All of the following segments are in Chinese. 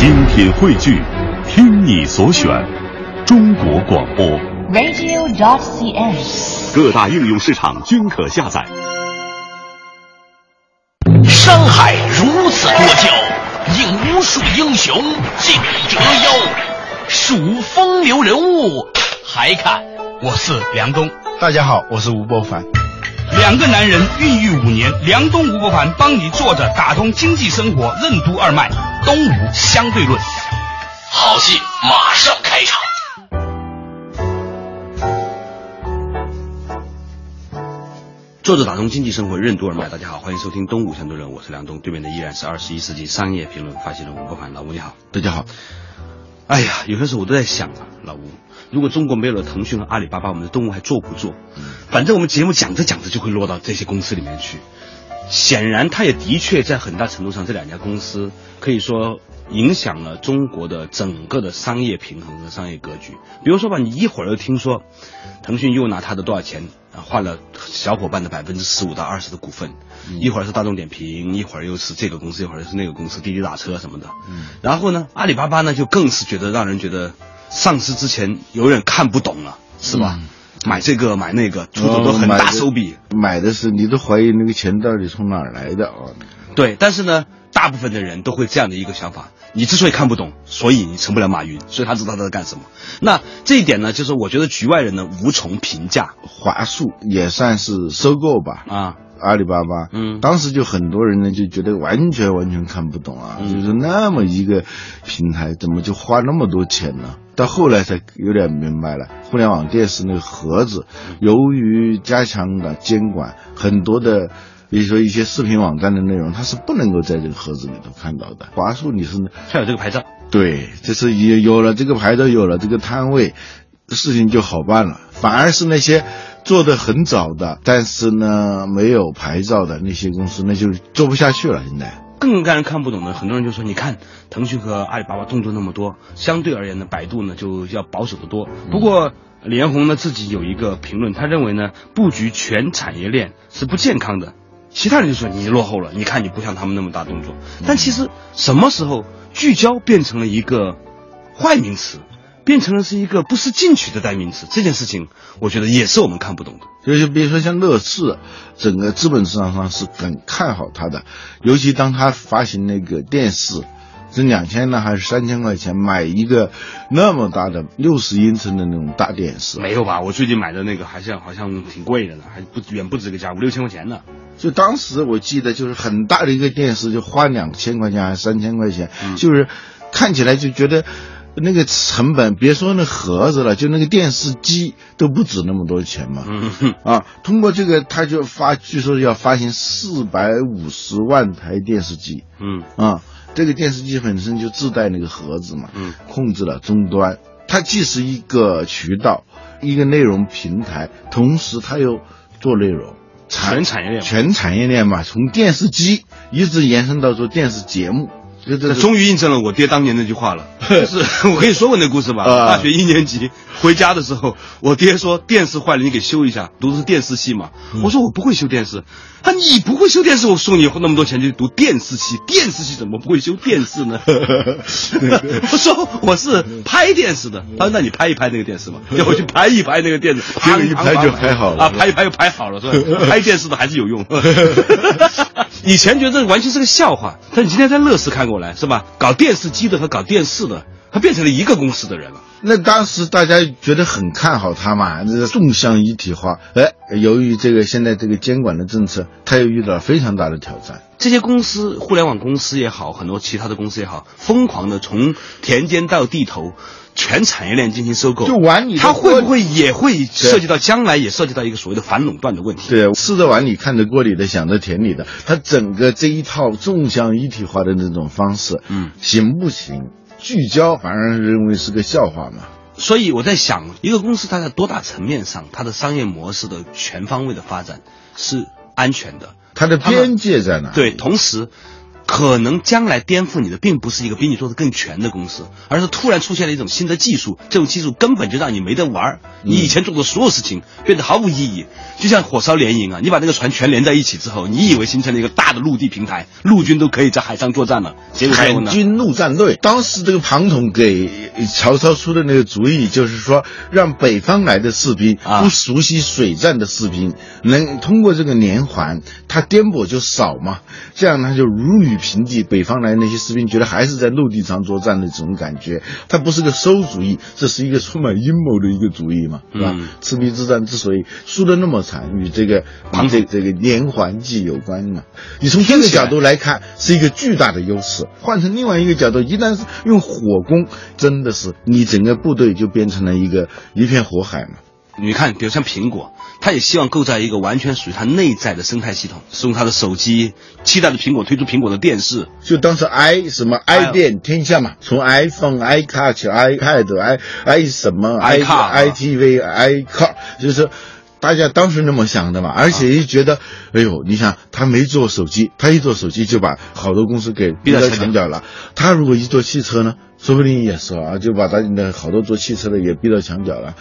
精品汇聚，听你所选，中国广播。radio.cn。各大应用市场均可下载。山海如此多娇，引无数英雄竞折腰。数风流人物，还看我是梁冬。大家好，我是吴伯凡。两个男人孕育五年，梁东、吴伯凡帮你坐着打通经济生活任督二脉，东吴相对论。好戏马上开场。作者打通经济生活任督二脉，大家好，欢迎收听东吴相对论，我是梁东，对面的依然是二十一世纪商业评论发起人吴伯凡，老吴你好。大家好。哎呀，有些时候我都在想啊，老吴，如果中国没有了腾讯和阿里巴巴，我们的动物还做不做？反正我们节目讲着讲着就会落到这些公司里面去。显然，它也的确在很大程度上，这两家公司可以说影响了中国的整个的商业平衡和商业格局。比如说吧，你一会儿又听说，腾讯又拿他的多少钱换了小伙伴的百分之十五到二十的股份，一会儿是大众点评，一会儿又是这个公司，一会儿又是那个公司，滴滴打车什么的。然后呢，阿里巴巴呢就更是觉得让人觉得上市之前有点看不懂了，是吧？买这个买那个，出手都很大手笔。买的是你都怀疑那个钱到底从哪儿来的啊？对，但是呢，大部分的人都会这样的一个想法：你之所以看不懂，所以你成不了马云，所以他知道他在干什么。那这一点呢，就是我觉得局外人呢无从评价华数也算是收购吧，啊。阿里巴巴。嗯当时就很多人呢就觉得完全完全看不懂啊，嗯就是那么一个平台，怎么就花那么多钱呢？到后来才有点明白了，互联网电视那个盒子，由于加强了监管，很多的。比如说一些视频网站的内容，它是不能够在这个盒子里头看到的。华数你是他有这个牌照，对，就是有有了这个牌照，有了这个摊位，事情就好办了。反而是那些做的很早的，但是呢没有牌照的那些公司，那就做不下去了。现在，更让人看不懂的，很多人就说：你看腾讯和阿里巴巴动作那么多，相对而言呢，百度呢就要保守得多。不过李彦宏呢自己有一个评论，他认为呢布局全产业链是不健康的。其他人就说你落后了，你看你不像他们那么大动作。但其实什么时候聚焦变成了一个坏名词，变成了是一个不思进取的代名词，这件事情我觉得也是我们看不懂的。就是比如说像乐视，整个资本市场上是很看好它的，尤其当它发行那个电视。是两千呢还是三千块钱买一个那么大的六十英寸的那种大电视？没有吧？我最近买的那个还像好像挺贵的呢，还不远不止这个价，五六千块钱呢。就当时我记得就是很大的一个电视，就花两千块钱还是三千块钱，嗯就是看起来就觉得那个成本，别说那盒子了，就那个电视机都不止那么多钱嘛。嗯，啊，通过这个他就发，据说要发行四百五十万台电视机嗯啊。这个电视机本身就自带那个盒子嘛，嗯，控制了终端，它既是一个渠道，一个内容平台，同时它又做内容。全产业链全产业链嘛，从电视机一直延伸到做电视节目，终于印证了我爹当年那句话了。就是 我跟你说过那故事吧？啊大学一年级回家的时候，我爹说电视坏了，你给修一下。读的是电视系嘛？我说我不会修电视。他，你不会修电视，我送你那么多钱去读电视系。电视系怎么不会修电视呢？我说我是拍电视的。他说那你拍一拍那个电视嘛。叫我去拍一拍那个电视，结果一拍就拍好了啊，拍一拍就拍好了，是吧？拍电视的还是有用。以前觉得完全是个笑话，但你今天在乐视看过来是吧？搞电视机的和搞电视的，他变成了一个公司的人了。那当时大家觉得很看好他嘛，这个纵向一体化。哎，由于这个现在这个监管的政策，他又遇到了非常大的挑战。这些公司，互联网公司也好，很多其他的公司也好，疯狂的从田间到地头，全产业链进行收购，就碗里它会不会也会涉及到将来也涉及到一个所谓的反垄断的问题？对，吃着碗里看着锅里的，想着田里的，它整个这一套纵向一体化的那种方式，嗯，行不行？聚焦反而认为是个笑话嘛。所以我在想，一个公司它在多大层面上，它的商业模式的全方位的发展是安全的。它的边界在哪？对，同时，可能将来颠覆你的并不是一个比你做的更全的公司，而是突然出现了一种新的技术，这种技术根本就让你没得玩儿，你以前做的所有事情变得毫无意义，就像火烧连营啊，你把那个船全连在一起之后，你以为形成了一个大的陆地平台，陆军都可以在海上作战了，结果呢？海军陆战队，当时这个庞统给曹操出的那个主意，就是说让北方来的士兵，啊不熟悉水战的士兵，能通过这个连环，他颠簸就少嘛，这样他就如履平地。北方来那些士兵觉得还是在陆地上作战的这种感觉，它不是个馊主意，这是一个充满阴谋的一个主意嘛，是吧？嗯赤壁之战之所以输得那么惨，与这个这这个连环计有关嘛。你从这个角度来看，是一个巨大的优势。换成另外一个角度，一旦是用火攻，真的是你整个部队就变成了一个一片火海嘛。你看，比如像苹果，它也希望构造一个完全属于它内在的生态系统，使用它的手机，期待着苹果推出苹果的电视。就当时 i 什么 i 店天下嘛，从 iPhone、iTouch、iPad、i i 什么 i iCar iTV、iCar，就是大家当时那么想的嘛，而且一觉得，哎呦，你想他没做手机，他一做手机就把好多公司给逼到墙墙角了。他如果一做汽车呢，说不定也是啊，就把他的好多做汽车的也逼到墙角了。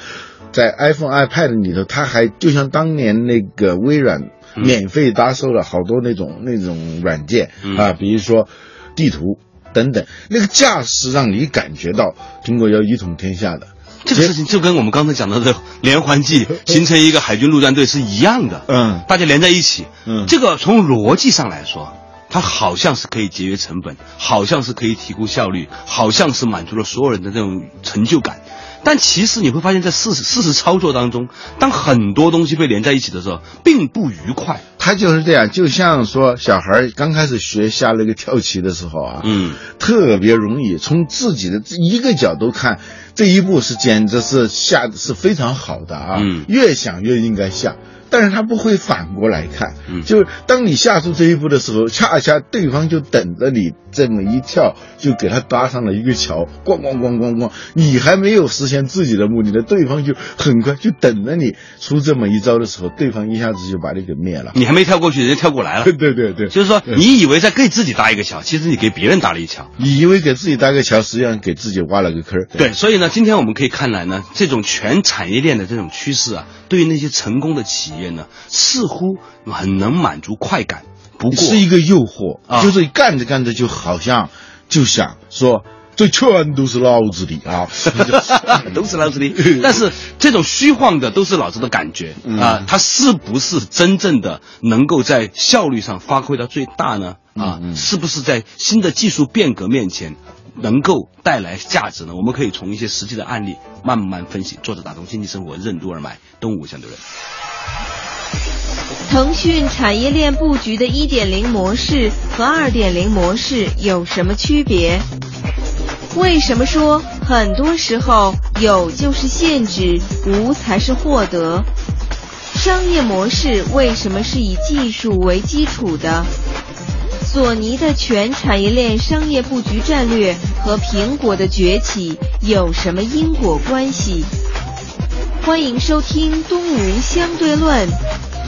在 iPhone、iPad 里头，它还就像当年那个微软免费搭售了好多那种那种软件、嗯。啊，比如说地图等等，那个架势让你感觉到苹果要一统天下的。这个事情就跟我们刚才讲到的连环计形成一个海军陆战队是一样的，嗯。大家连在一起，嗯。这个从逻辑上来说，它好像是可以节约成本，好像是可以提高效率，好像是满足了所有人的这种成就感。但其实你会发现在事实事实操作当中，当很多东西被连在一起的时候，并不愉快。他就是这样，就像说小孩儿刚开始学下那个跳棋的时候啊，嗯，特别容易从自己的这一个角度看，这一步是简直是下的是非常好的啊，嗯越想越应该下。但是他不会反过来看，嗯就是当你下出这一步的时候，恰恰对方就等着你这么一跳，就给他搭上了一个桥，咣咣咣咣咣，你还没有实现自己的目的呢，对方就很快就等着你出这么一招的时候，对方一下子就把你给灭了。你还没跳过去，人家跳过来了。对对对对，就是说，你以为在给自己搭一个桥，其实你给别人搭了一桥。你以为给自己搭个桥，实际上给自己挖了个坑儿。对，所以呢，今天我们可以看来呢，这种全产业链的这种趋势啊，对于那些成功的企业呢，似乎很能满足快感。不过是一个诱惑，啊就是干着干着就好像就想说，这全都是老子的啊，都是老子的，但是这种虚晃的都是老子的感觉啊，它是不是真正的能够在效率上发挥到最大呢？啊，是不是在新的技术变革面前能够带来价值呢？我们可以从一些实际的案例慢慢分析。作者打通经济生活任督二脉，东吴相对论。腾讯产业链布局的一点零模式和二点零模式有什么区别？为什么说很多时候有就是限制，无才是获得？商业模式为什么是以技术为基础的？索尼的全产业链商业布局战略和苹果的崛起有什么因果关系？欢迎收听《东吴相对论》，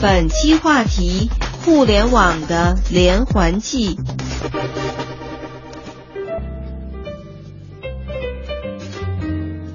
本期话题：互联网的连环计。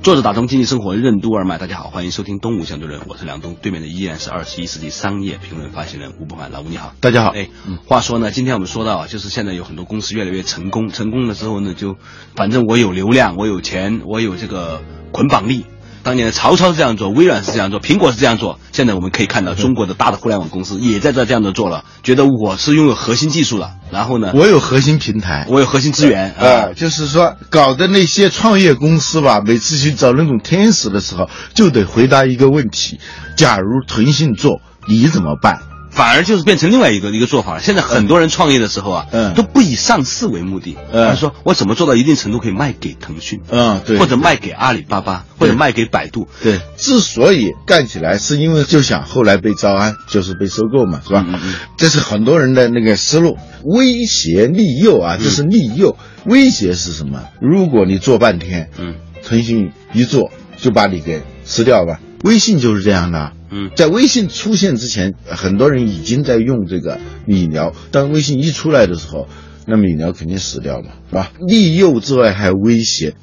作者打通经济生活任督二脉，大家好，欢迎收听东吴相对论，我是梁东，对面的依然是二十一世纪商业评论发行人吴不凡，老吴你好。大家好哎，话说呢，今天我们说到啊，就是现在有很多公司越来越成功，成功了之后呢，就反正我有流量，我有钱，我有这个捆绑力。当年的曹操是这样做，微软是这样做，苹果是这样做。现在我们可以看到，中国的大的互联网公司也在这这样的做了，觉得我是拥有核心技术的，然后呢，我有核心平台。我有核心资源啊呃，，就是说，搞的那些创业公司吧，每次去找那种天使的时候，就得回答一个问题：假如腾讯做，你怎么办？反而就是变成另外一个一个做法了。现在很多人创业的时候啊，嗯都不以上市为目的，嗯而是说我怎么做到一定程度可以卖给腾讯，嗯，对，或者卖给阿里巴巴，或者卖给百度。对，之所以干起来，是因为就想后来被招安，就是被收购嘛，是吧？嗯嗯嗯这是很多人的那个思路，威胁利诱啊，这是利诱。威胁是什么？如果你做半天，嗯腾讯一做就把你给吃掉吧。微信就是这样的。嗯在微信出现之前，很多人已经在用这个理疗，当微信一出来的时候，那么理疗肯定死掉嘛，是吧？利诱之外还有威胁。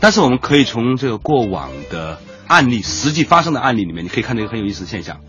但是我们可以从这个过往的案例、实际发生的案例里面，你可以看到一个很有意思的现象：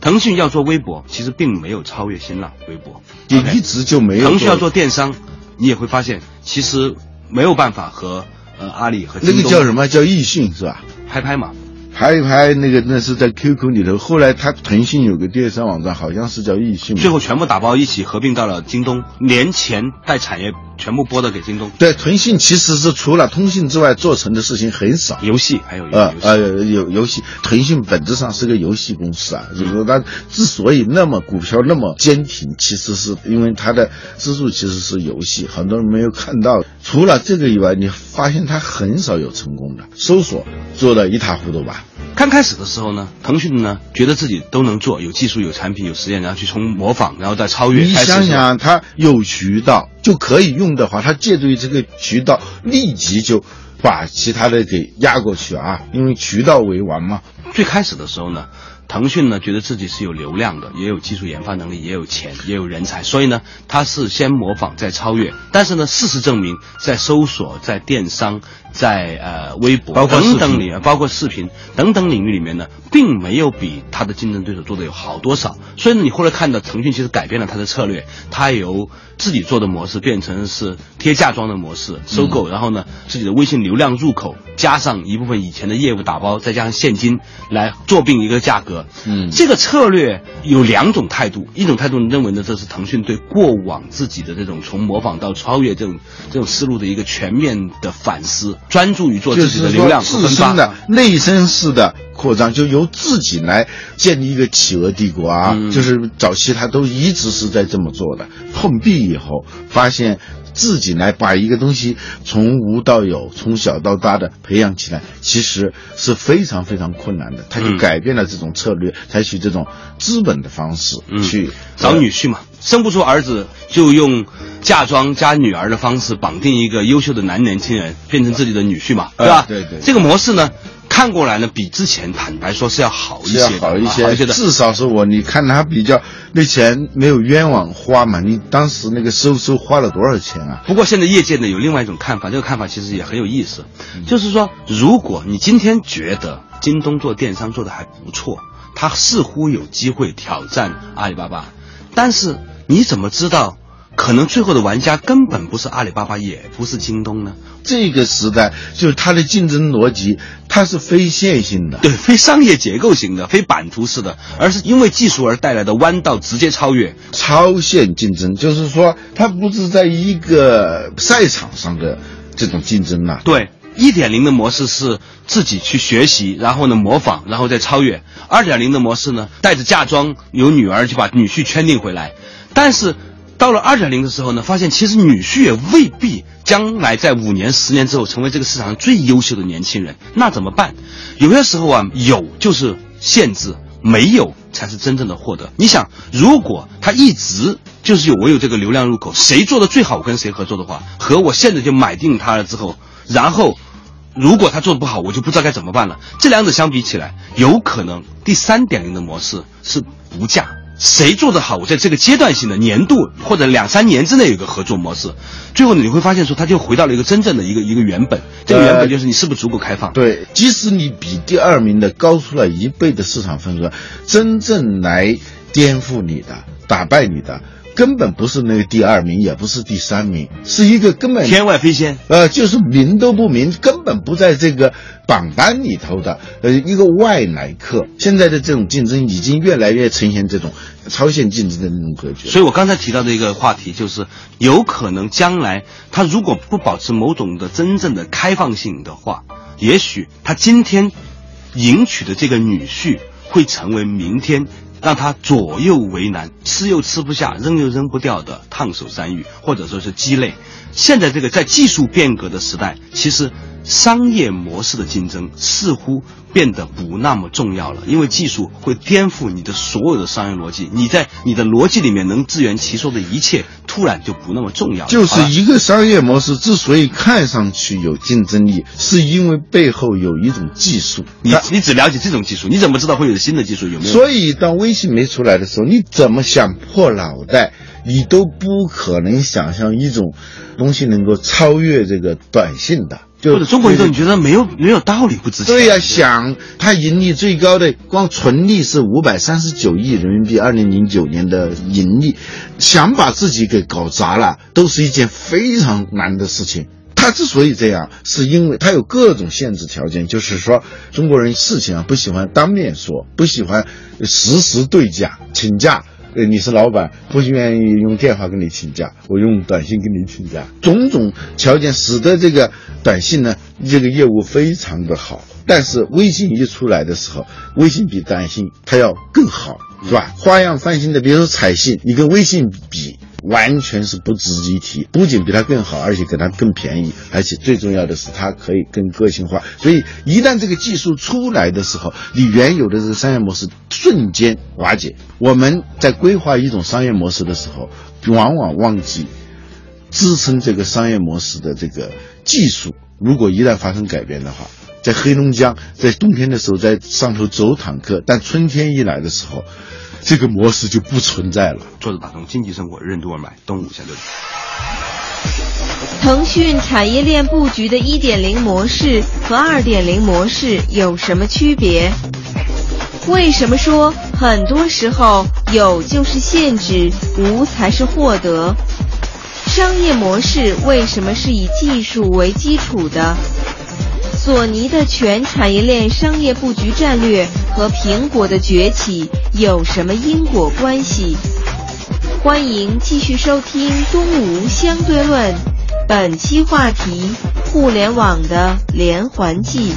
腾讯要做微博，其实并没有超越新浪微博，也一直就没有。腾讯要做电商，你也会发现，其实没有办法和呃阿里和那个叫什么叫易迅是吧？拍拍嘛。拍一拍那个那是在 QQ 里头，后来他腾讯有个电商网站，好像是叫易信，最后全部打包一起合并到了京东，年前带产业全部拨到给京东。对，腾讯其实是除了通信之外做成的事情很少，游戏还有呃呃有游戏，腾讯本质上是个游戏公司啊，就是说它之所以那么股票那么坚挺，其实是因为它的支柱其实是游戏，很多人没有看到。除了这个以外，你发现它很少有成功的搜索做的一塌糊涂吧。刚开始的时候呢，腾讯呢觉得自己都能做，有技术、有产品、有实验，然后去从模仿，然后再超越。你想想，他有渠道就可以用的话，他借助于这个渠道，立即就把其他的给压过去啊，因为渠道为王嘛。最开始的时候呢。腾讯呢，觉得自己是有流量的，也有技术研发能力，也有钱，也有人才，所以呢，他是先模仿再超越。但是呢，事实证明，在搜索、在电商、在呃微博等等里面，包括视频等等领域里面呢，并没有比他的竞争对手做的有好多少。所以呢，你后来看到腾讯其实改变了他的策略，他由自己做的模式变成是贴嫁妆的模式，收购，然后呢，自己的微信流量入口加上一部分以前的业务打包，再加上现金来做并一个价格。嗯，这个策略有两种态度，一种态度认为呢，这是腾讯对过往自己的这种从模仿到超越这种这种思路的一个全面的反思，专注于做自己的流量自身的内生式的扩张，就由自己来建立一个企鹅帝国啊，就是早期他都一直是在这么做的，碰壁以后发现。自己来把一个东西从无到有，从小到大的培养起来，其实是非常非常困难的。他就改变了这种策略，采取这种资本的方式去找女婿嘛。生不出儿子，就用嫁妆加女儿的方式绑定一个优秀的男年轻人，变成自己的女婿嘛，对吧？对对。这个模式呢？看过来呢，比之前坦白说是要好一些，好一些，至少是我你看他比较那钱没有冤枉花嘛，你当时那个收收花了多少钱啊？不过现在业界呢有另外一种看法，这个看法其实也很有意思，就是说，如果你今天觉得京东做电商做的还不错，他似乎有机会挑战阿里巴巴，但是你怎么知道？可能最后的玩家根本不是阿里巴巴，也不是京东呢。这个时代就是它的竞争逻辑，它是非线性的，对，非商业结构型的，非版图式的，而是因为技术而带来的弯道直接超越、超线竞争。就是说，它不是在一个赛场上的这种竞争呐。对，一点零的模式是自己去学习，然后呢模仿，然后再超越；二点零的模式呢，带着嫁妆，有女儿就把女婿圈定回来，但是。到了二点零的时候呢，发现其实女婿也未必将来在五年、十年之后成为这个市场上最优秀的年轻人，那怎么办？有些时候啊，有就是限制，没有才是真正的获得。你想，如果他一直就是有我有这个流量入口，谁做的最好，我跟谁合作的话，和我现在就买定他了之后，然后如果他做的不好，我就不知道该怎么办了。这两者相比起来，有可能第三点零的模式是不价。谁做得好，我在这个阶段性的年度或者两三年之内有个合作模式，最后你会发现说，他就回到了一个真正的一个一个原本，这个原本就是你是不是足够开放？对，即使你比第二名的高出了一倍的市场份额，真正来颠覆你的、打败你的。根本不是那个第二名，也不是第三名，是一个根本天外飞仙，呃，就是名都不名，根本不在这个榜单里头的，呃，一个外来客。现在的这种竞争已经越来越呈现这种超限竞争的那种格局。所以我刚才提到的一个话题，就是有可能将来他如果不保持某种的真正的开放性的话，也许他今天迎娶的这个女婿会成为明天。让他左右为难，吃又吃不下，扔又扔不掉的烫手山芋，或者说是鸡肋。现在这个在技术变革的时代，其实。商业模式的竞争似乎变得不那么重要了，因为技术会颠覆你的所有的商业逻辑。你在你的逻辑里面能自圆其说的一切，突然就不那么重要。就是一个商业模式之所以看上去有竞争力，是因为背后有一种技术。你你只了解这种技术，你怎么知道会有新的技术有没有？所以当微信没出来的时候，你怎么想破脑袋你都不可能想象一种东西能够超越这个短信的。就或者中国移动，你觉得没有没有道理不值钱？对呀、想它盈利最高的，光纯利是五百三十九亿人民币，二零零九年的盈利，想把自己给搞砸了，都是一件非常难的事情。它之所以这样，是因为它有各种限制条件，就是说中国人事情啊不喜欢当面说，不喜欢实时对价请假。呃，你是老板，不愿意用电话跟你请假，我用短信跟你请假，种种条件使得这个短信呢，这个业务非常的好。但是微信一出来的时候，微信比短信它要更好，是吧？花样翻新的，比如说彩信，你跟微信比，完全是不值一提，不仅比它更好，而且给它更便宜，而且最重要的是它可以更个性化。所以一旦这个技术出来的时候，你原有的这个商业模式瞬间瓦解。我们在规划一种商业模式的时候，往往忘记支撑这个商业模式的这个技术，如果一旦发生改变的话，在黑龙江，在冬天的时候在上头走坦克，但春天一来的时候，这个模式就不存在了。作者打通经济生活任督二脉，东吴相对论。腾讯产业链布局的一点零模式和二点零模式有什么区别？为什么说很多时候有就是限制，无才是获得？商业模式为什么是以技术为基础的？索尼的全产业链商业布局战略和苹果的崛起有什么因果关系？欢迎继续收听《东吴相对论》，本期话题：互联网的连环计。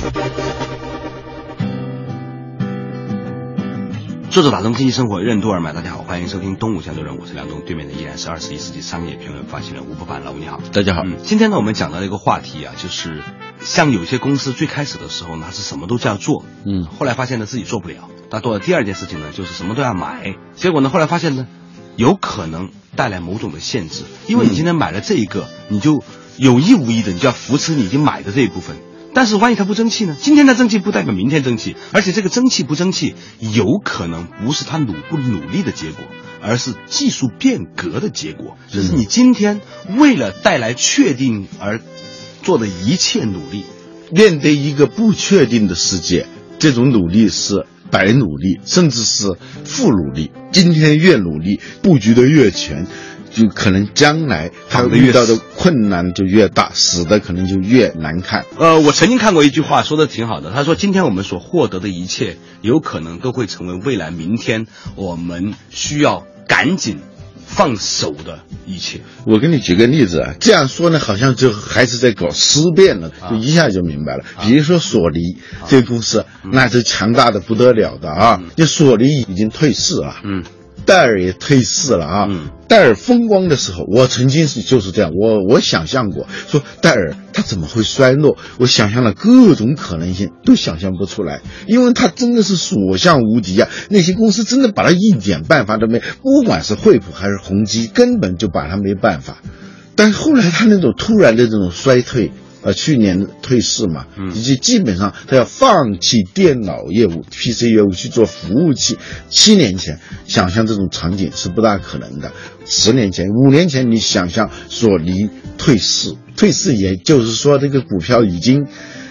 作者打通经济生活任督二脉，大家好，欢迎收听东吴相对论，我是梁东，对面的依然是二十一世纪商业评论发行人吴伯凡，老吴你好，大家好嗯，今天呢，我们讲到一个话题啊，就是像有些公司最开始的时候呢，是什么都叫做，嗯后来发现呢自己做不了，他做的第二件事情呢，就是什么都要买，结果呢，后来发现呢，有可能带来某种的限制，因为你今天买了这一个，你就有意无意的你就要扶持你已经买的这一部分。但是万一它不争气呢？今天它争气不代表明天争气，而且这个争气不争气，有可能不是他努不努力的结果，而是技术变革的结果。就是你今天为了带来确定而做的一切努力，面对一个不确定的世界，这种努力是白努力，甚至是负努力。今天越努力，布局的越全，就可能将来他遇到的困难就越大，死的可能就越难看。呃，我曾经看过一句话，说的挺好的。他说，今天我们所获得的一切，有可能都会成为未来明天我们需要赶紧放手的一切。我给你举个例子啊，这样说呢，好像就还是在搞思辨了，就一下就明白了。比如说索尼这个公司，那是强大的不得了的啊，就索尼已经退市了，嗯，戴尔也退市了啊。嗯戴尔风光的时候，我曾经是就是这样，我我想象过，说戴尔它怎么会衰落？我想象了各种可能性，都想象不出来，因为它真的是所向无敌啊！那些公司真的把它一点办法都没，不管是惠普还是宏基，根本就把它没办法。但是后来他那种突然的这种衰退，呃，去年退市嘛，嗯以及基本上他要放弃电脑业务、PC 业务去做服务器。七年前想象这种场景是不大可能的，十年前、五年前你想象索尼退市，退市也就是说这个股票已经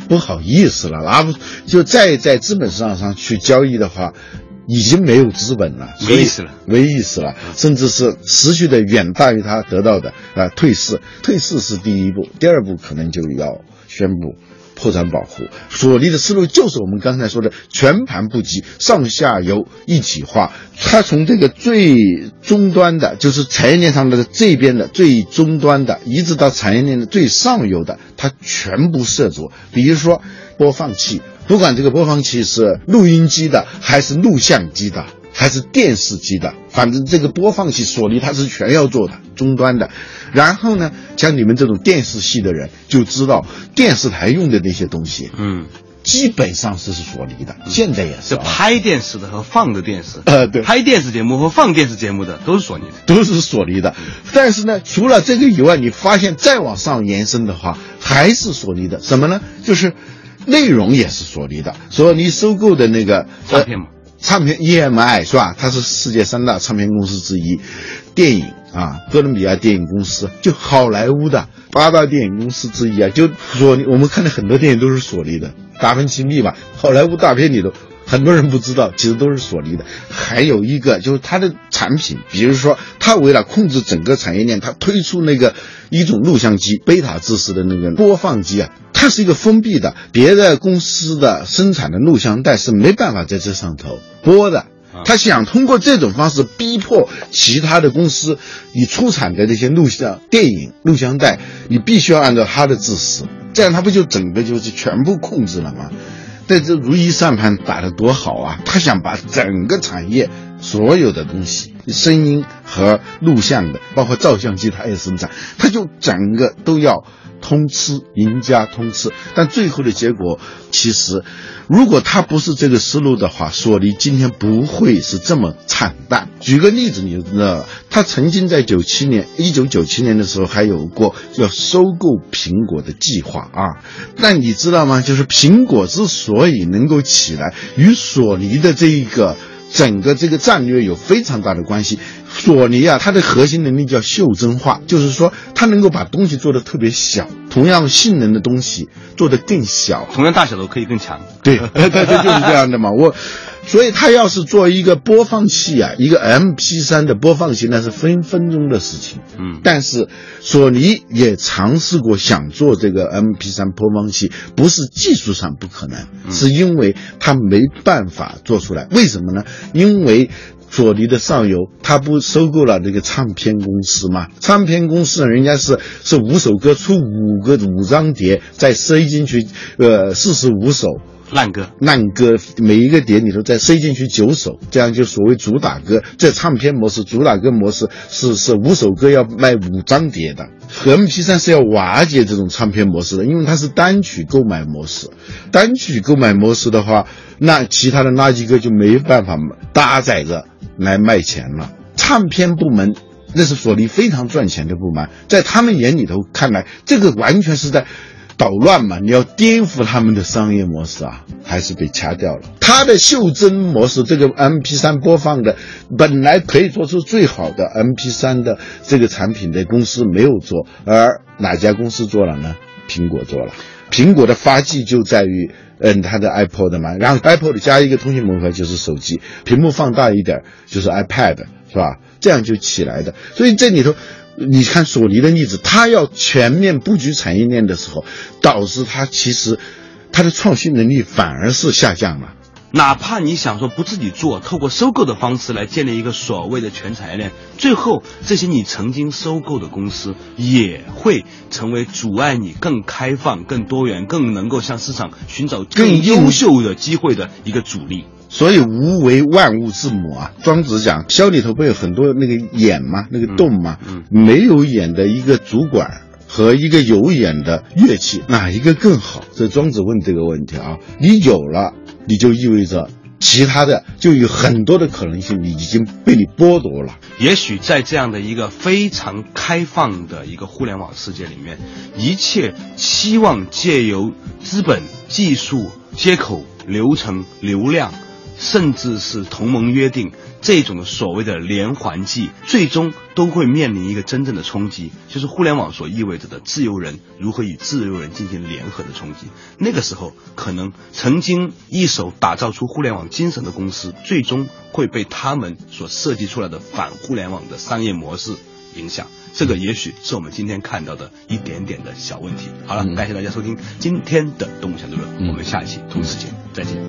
不好意思了，拿不就再在资本市场上去交易的话。已经没有资本了，没意思了没意思了，甚至是失去的远大于他得到的啊、退市，退市是第一步，第二步可能就要宣布破产保护。索尼的思路就是我们刚才说的全盘布局，上下游一体化。它从这个最终端的，就是产业链上的这边的最终端的，一直到产业链的最上游的，它全部涉足。比如说播放器，不管这个播放器是录音机的，还是录像机的，还是电视机的，反正这个播放器索尼它是全要做的，终端的。然后呢，像你们这种电视系的人就知道电视台用的那些东西，嗯，基本上是是索尼的，现在也是、啊。就拍电视的和放的电视，呃对拍电视节目和放电视节目的都是索尼的。都是索尼的，但是呢，除了这个以外，你发现再往上延伸的话，还是索尼的。什么呢？就是内容也是索尼的。索尼收购的那个唱片嘛，唱片 EMI 是吧？它是世界三大唱片公司之一。电影啊，哥伦比亚电影公司，就好莱坞的八大电影公司之一啊，就索尼。我们看的很多电影都是索尼的，《达芬奇密码》，好莱坞大片里头。很多人不知道，其实都是索尼的。还有一个就是它的产品，比如说，它为了控制整个产业链，它推出那个一种录像机，贝塔制式的那个播放机啊，它是一个封闭的，别的公司的生产的录像带是没办法在这上头播的。他想通过这种方式逼迫其他的公司，你出产的那些录像电影录像带，你必须要按照他的指示，这样他不就整个就是全部控制了吗？在这如意算盘打得多好啊！他想把整个产业所有的东西，声音和录像的，包括照相机，它也生产，它就整个都要。通吃，赢家通吃，但最后的结果，其实，如果他不是这个思路的话，索尼今天不会是这么惨淡。举个例子，你就知道，他曾经在九七年，一九九七年的时候，还有过要收购苹果的计划啊。但你知道吗？就是苹果之所以能够起来，与索尼的这一个。整个这个战略有非常大的关系。索尼啊，它的核心能力叫袖珍化，就是说它能够把东西做得特别小，同样性能的东西做得更小，同样大小的可以更强。对，对对，就是这样的嘛。我。所以他要是做一个播放器啊，一个 M P 三的播放器，那是分分钟的事情。嗯，但是索尼也尝试过想做这个 M P 三播放器，不是技术上不可能，是因为他没办法做出来。为什么呢？因为索尼的上游他不收购了那个唱片公司嘛？唱片公司人家是是五首歌出五个五张碟，再塞进去，呃，四十五首。烂歌，烂歌，每一个碟里头再塞进去九首，这样就所谓主打歌。这唱片模式，主打歌模式是是五首歌要卖五张碟的。M P 三是要瓦解这种唱片模式的，因为它是单曲购买模式。单曲购买模式的话，那其他的垃圾歌就没办法搭载着来卖钱了。唱片部门那是索尼非常赚钱的部门，在他们眼里头看来，这个完全是在。捣乱嘛，你要颠覆他们的商业模式啊，还是被掐掉了。他的袖珍模式，这个 M P 三播放的，本来可以做出最好的 M P 三的这个产品的公司没有做，而哪家公司做了呢？苹果做了。苹果的发迹就在于，嗯，它的 iPod 嘛，然后 iPod 加一个通信模块就是手机，屏幕放大一点就是 iPad，是吧？这样就起来的。所以这里头。你看索尼的例子，它要全面布局产业链的时候，导致它其实它的创新能力反而是下降了。哪怕你想说不自己做，透过收购的方式来建立一个所谓的全产业链，最后这些你曾经收购的公司也会成为阻碍你更开放、更多元、更能够向市场寻找更优秀的机会的一个阻力。所以无为万物之母啊！庄子讲，箫里头不有很多那个眼吗？那个洞吗？嗯，没有眼的一个主管和一个有眼的乐器，哪一个更好？这庄子问这个问题啊！你有了，你就意味着其他的就有很多的可能性，你已经被你剥夺了。也许在这样的一个非常开放的一个互联网世界里面，一切期望借由资本、技术、接口、流程、流量。甚至是同盟约定这种的所谓的连环计，最终都会面临一个真正的冲击，就是互联网所意味着的自由人如何与自由人进行联合的冲击。那个时候，可能曾经一手打造出互联网精神的公司，最终会被他们所设计出来的反互联网的商业模式影响。这个也许是我们今天看到的一点点的小问题。好了，感谢大家收听今天的动物相对论，我们下一期同时见再见。